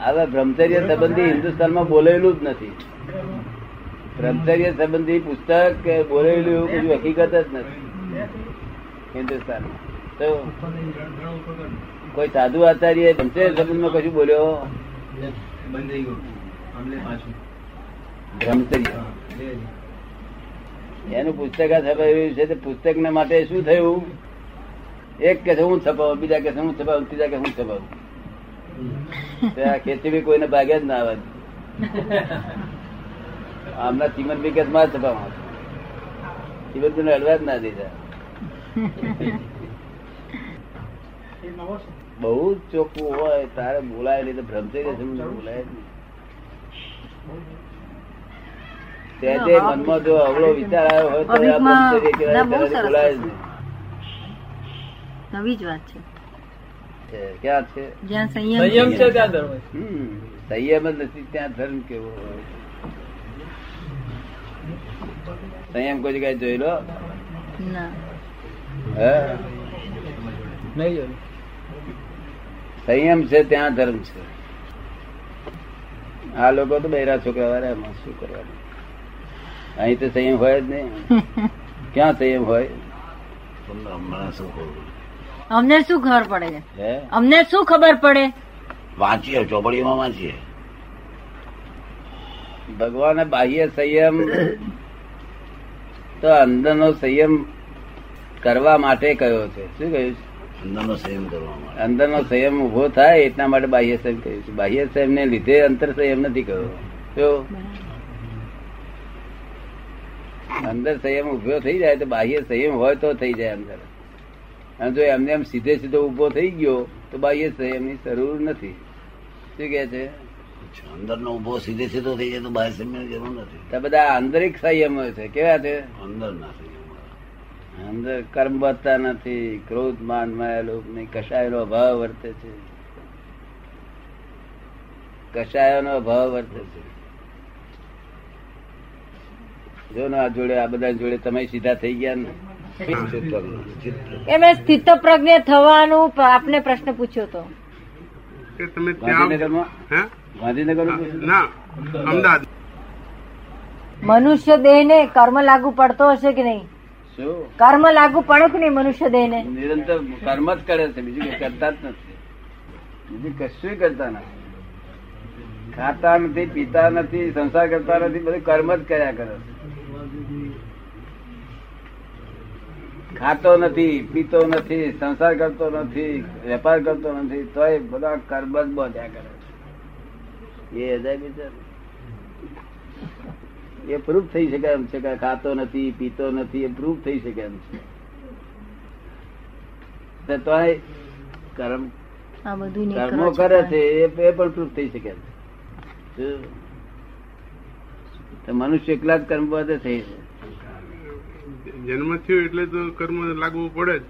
હવે બ્રહ્મચર્ય સંબંધી હિન્દુસ્તાનમાં બોલેલું જ નથી. બ્રહ્મચર્ય સંબંધી પુસ્તક કે બોલેલું એવું કશું હકીકત જ નથી હિન્દુસ્તાનમાં. કોઈ સાધુ આચાર્ય બ્રહ્મચર્ય સંબંધમાં કશું બોલ્યો? બ્રહ્મચર્ય. એનું પુસ્તક આ છપાયું છે પુસ્તક પુસ્તક માટે શું થયું? એક કે છે હું છપાવું બીજા કે હું છપાવું ત્રીજા કે હું છપાવું. ત્યાં ખેતી બી કોઈને ભાગે જ ના આવે આમના ચીમન બી માં જ છપાવવા ચીમન બી અડવા જ ના દીધા. બહુ જ ચોખ્ખું હોય તારે બોલાય નહીં તો બ્રહ્મચર્ય છે બોલાય જ નહીં. તે મનમાં જો અવળો વિચાર આવ્યો હોય તો બોલાય જ નહીં. નવી જ વાત છે. ક્યાં છે? જ્યાં સંયમ સંયમ છે. ત્યાં ધર્મ છે. સંયમ જ નથી ત્યાં ધર્મ કેવો હોય? સંયમ કોઈ જગ્યાએ જોઈ લો ના. હે? નહીં સંયમ છે ત્યાં ધર્મ છે. આ લોકો તો બૈરા છોકરા વાળા એમાં શું કરવાનું? અહીં તો સંયમ હોય જ નહીં. ક્યાં સંયમ હોય? હમણાં શું કહું? અમને શું ખબર પડે? છે અમને શું ખબર પડે? વાંચીએ ચોપડીમાં વાંચીએ. ભગવાને બાહ્ય સંયમ તો અંદરનો સંયમ કરવા માટે કહ્યો છે? શું કહ્યું છે? અંદરનો સંયમ કરવા માટે. અંદરનો સંયમ ઊભો થાય એટલા માટે બાહ્ય સંયમ કહ્યું છે. બાહ્ય સંયમ ને લીધે અંતર સંયમ નથી કહ્યો તો અંદર સંયમ ઊભો થઈ જાય તો બાહ્ય સંયમ હોય તો થઈ જાય અંદર. અને જો એમને એમ સીધે સીધો ઊભો થઈ ગયો તો બાહ્ય એમની જરૂર નથી. શું કે છે? અંદરનો ઊભો સીધે સીધો થઈ જાય તો બહાર સંયમની જરૂર નથી. તો બધા આંતરિક સંયમો છે. કેવા છે? અંદરના સંયમ અંદર કર્મ વધતા નથી ક્રોધ માન માયા લોભ નહીં. કશાયનો અભાવ વર્તે છે. કશાયોનો અભાવ વર્તે છે. જો ને આ જોડે આ બધા જોડે તમે સીધા થઈ ગયા ને? એમણે સ્થિત પ્રજ્ઞ થવાનું આપને પ્રશ્ન પૂછ્યો તો. તમે ત્યાં ગાંધીનગર ના અમદાવાદ. મનુષ્ય દેહ ને કર્મ લાગુ પડતો હશે કે નહીં? શું? કર્મ લાગુ પડે કે નહીં મનુષ્ય દેહ ને નિરંતર કર્મ જ કરે છે બીજું કઈ કરતા જ નથી. બીજું કશું કરતા નથી. ખાતા નથી પીતા નથી સંસાર કરતા નથી બધું કર્મ જ કર્યા કરે છે. ખાતો નથી પીતો નથી સંસાર કરતો નથી વેપાર કરતો નથી તોય બધા કર્મ જ બોધ્યા કરે છે. એ એ પ્રૂફ થઈ શકે એમ છે કે ખાતો નથી પીતો નથી એ પ્રૂફ થઈ શકે એમ છે. તોય કર્મ કર્મો કરે છે એ પણ પ્રૂફ થઈ શકે છે. મનુષ્ય એકલા જ કર્મ બધે થઈ છે જન્મ થયો એટલે તો કર્મ લાગવું પડે જ.